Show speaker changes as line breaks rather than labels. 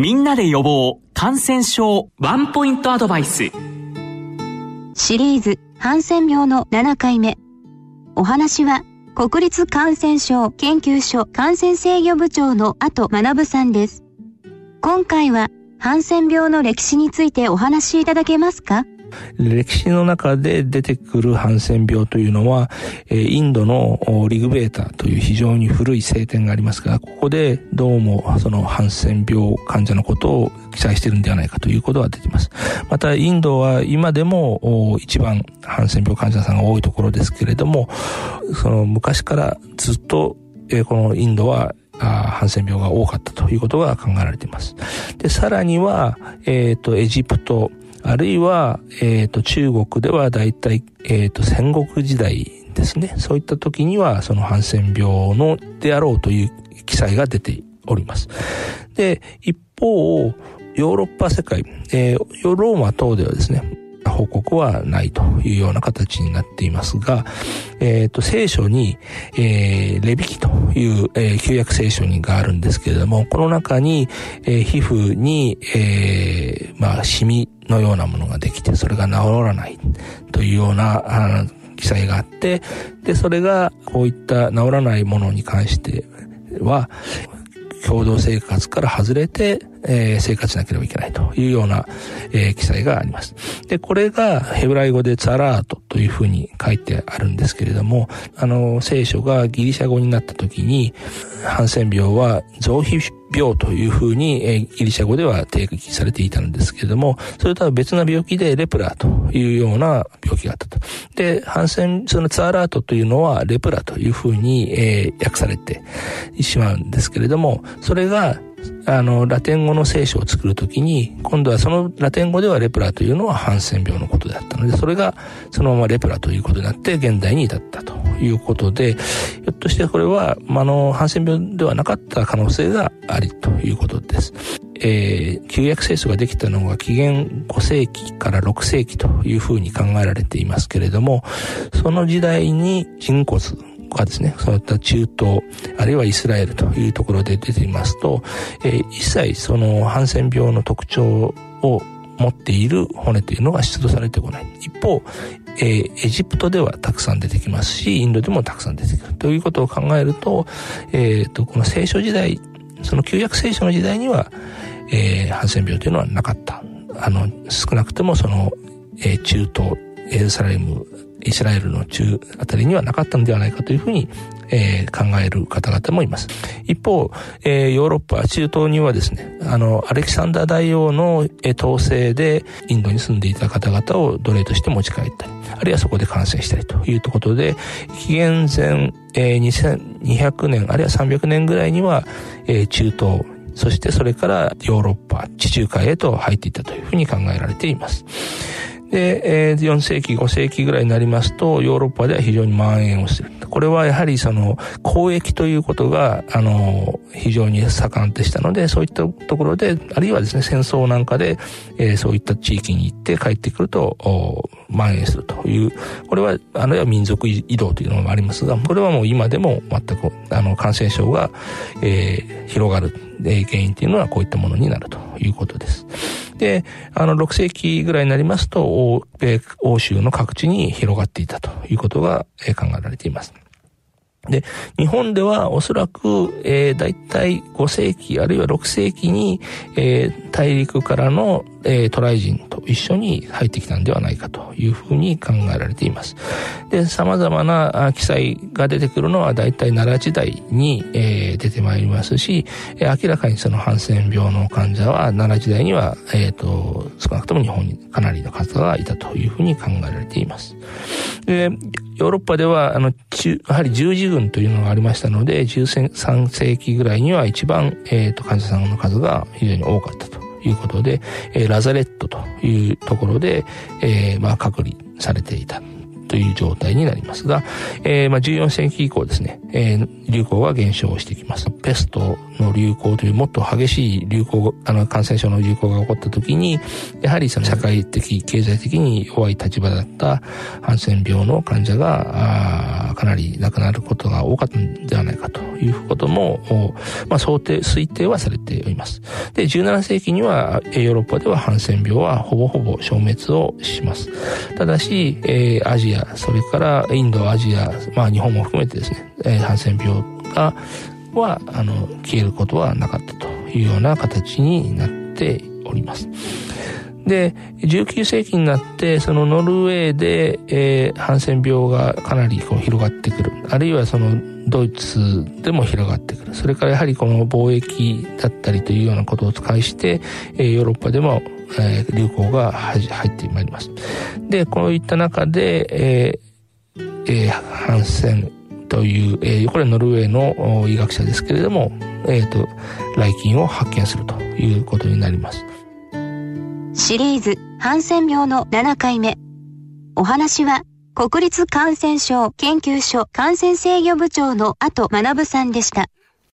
みんなで予防感染症ワンポイントアドバイス。
シリーズハンセン病の7回目。お話は国立感染症研究所感染制御部長の後学さんです。今回はハンセン病の歴史についてお話しいただけますか？
歴史の中で出てくるハンセン病というのは、インドのリグベータという非常に古い聖典がありますが、ここでどうもそのハンセン病患者のことを記載しているんではないかということが出ています。また、インドは今でも一番ハンセン病患者さんが多いところですけれども、その昔からずっとこのインドはハンセン病が多かったということが考えられています。で、さらには、えっ、ー、と、エジプト、あるいは、えっ、と、中国では大体、えっ、と、戦国時代ですね。そういった時には、そのハンセン病のであろうという記載が出ております。で、一方、ヨーロッパ世界、えー、ローマ等ではですね、報告はないというような形になっていますが、えっ、ー、と、聖書に、えー、レビキという、えー、旧約聖書にがあるんですけれども、この中に、えー、皮膚に、えー、まあ、シミのようなものができて、それが治らないというような、記載があって、で、それが、こういった治らないものに関しては、共同生活から外れて、えー、生活しなければいけないというような、えー、記載があります。で、これがヘブライ語でツァラートというふうに書いてあるんですけれども、あの、聖書がギリシャ語になった時に、ハンセン病は臓皮病というふうに、え、ギリシャ語では定義されていたんですけれども、それとは別な病気でレプラというような病気があったと。で、ハンセン、そのツアラートというのはレプラというふうに、えー、訳されてしまうんですけれども、それがあの、ラテン語の聖書を作るときに、今度はそのラテン語ではレプラというのはハンセン病のことであったので、それがそのままレプラということになって現代に至ったということで、ひょっとしてこれは、まあの、ハンセン病ではなかった可能性がありということです。えー、旧約聖書ができたのが紀元5世紀から6世紀というふうに考えられていますけれども、その時代に人骨がですね、そういった中東、あるいはイスラエルというところで出ていますと、えー、一切そのハンセン病の特徴を持っている骨というのが出土されてこない。一方、えー、エジプトではたくさん出てきますし、インドでもたくさん出てくる。ということを考えると、え、ー、と、この聖書時代、その旧約聖書の時代には、えー、ハンセン病というのはなかった。あの、少なくともその、えー、中東、エルサレム、イスラエルの中あたりにはなかったのではないかというふうに、えー、考える方々もいます。一方、えー、ヨーロッパ、中東にはですね、あの、アレキサンダー大王の、えー、統制でインドに住んでいた方々を奴隷として持ち帰ったり、あるいはそこで感染したりということで、紀元前、えー、2200年、あるいは300年ぐらいには、えー、中東、そしてそれからヨーロッパ、地中海へと入っていったというふうに考えられています。で、えー、4世紀、5世紀ぐらいになりますと、ヨーロッパでは非常に蔓延をする。これはやはりその、交易ということが、あの、非常に盛んでしたので、そういったところで、あるいはですね、戦争なんかで、えー、そういった地域に行って帰ってくると、蔓延するという、これは、あるいは民族移動というのもありますが、これはもう今でも全く、あの、感染症が、えー、広がる、えー、原因というのはこういったものになるということです。で、あの、6世紀ぐらいになりますと、欧米、欧州の各地に広がっていたということが考えられています。で、日本ではおそらく、えー、だいたい5世紀あるいは6世紀に、えー、大陸からの、えー、渡来人と一緒に入ってきたんではないかというふうに考えられています。で、様々な記載が出てくるのはだいたい奈良時代に、えー、出てまいりますし、え、明らかにそのハンセン病の患者は奈良時代には、えっ、ー、と、少なくとも日本にかなりの方がいたというふうに考えられています。で、ヨーロッパでは、あの、やはり十字軍というのがありましたので、13世紀ぐらいには一番、えっ、ー、と、患者さんの数が非常に多かったということで、えー、ラザレットというところで、えー、まあ、隔離されていた。という状態になりますが、えー、まあ14世紀以降ですね、えー、流行は減少してきます。ペストの流行というもっと激しい流行、あの感染症の流行が起こった時に、やはりその社会的、経済的に弱い立場だったハンセン病の患者が、あかなり亡くなることが多かったんではないかということも、まあ、想定、推定はされております。で、17世紀にはヨーロッパではハンセン病はほぼほぼ消滅をします。ただし、えー、アジア、それからインド、アジア、まあ日本も含めてですね、えー、ハンセン病が、は、あの、消えることはなかったというような形になっております。で、19世紀になって、そのノルウェーで、えー、ハンセン病がかなりこう広がってくる。あるいはそのドイツでも広がってくる。それからやはりこの貿易だったりというようなことを使いして、えー、ヨーロッパでも、えー、流行が入ってまいります。で、こういった中で、えーえー、ハンセンという、えー、これはノルウェーの医学者ですけれども、えっ、ー、と、来菌を発見するということになります。
シリーズ、ハンセン病の7回目。お話は、国立感染症研究所感染制御部長の後学さんでした。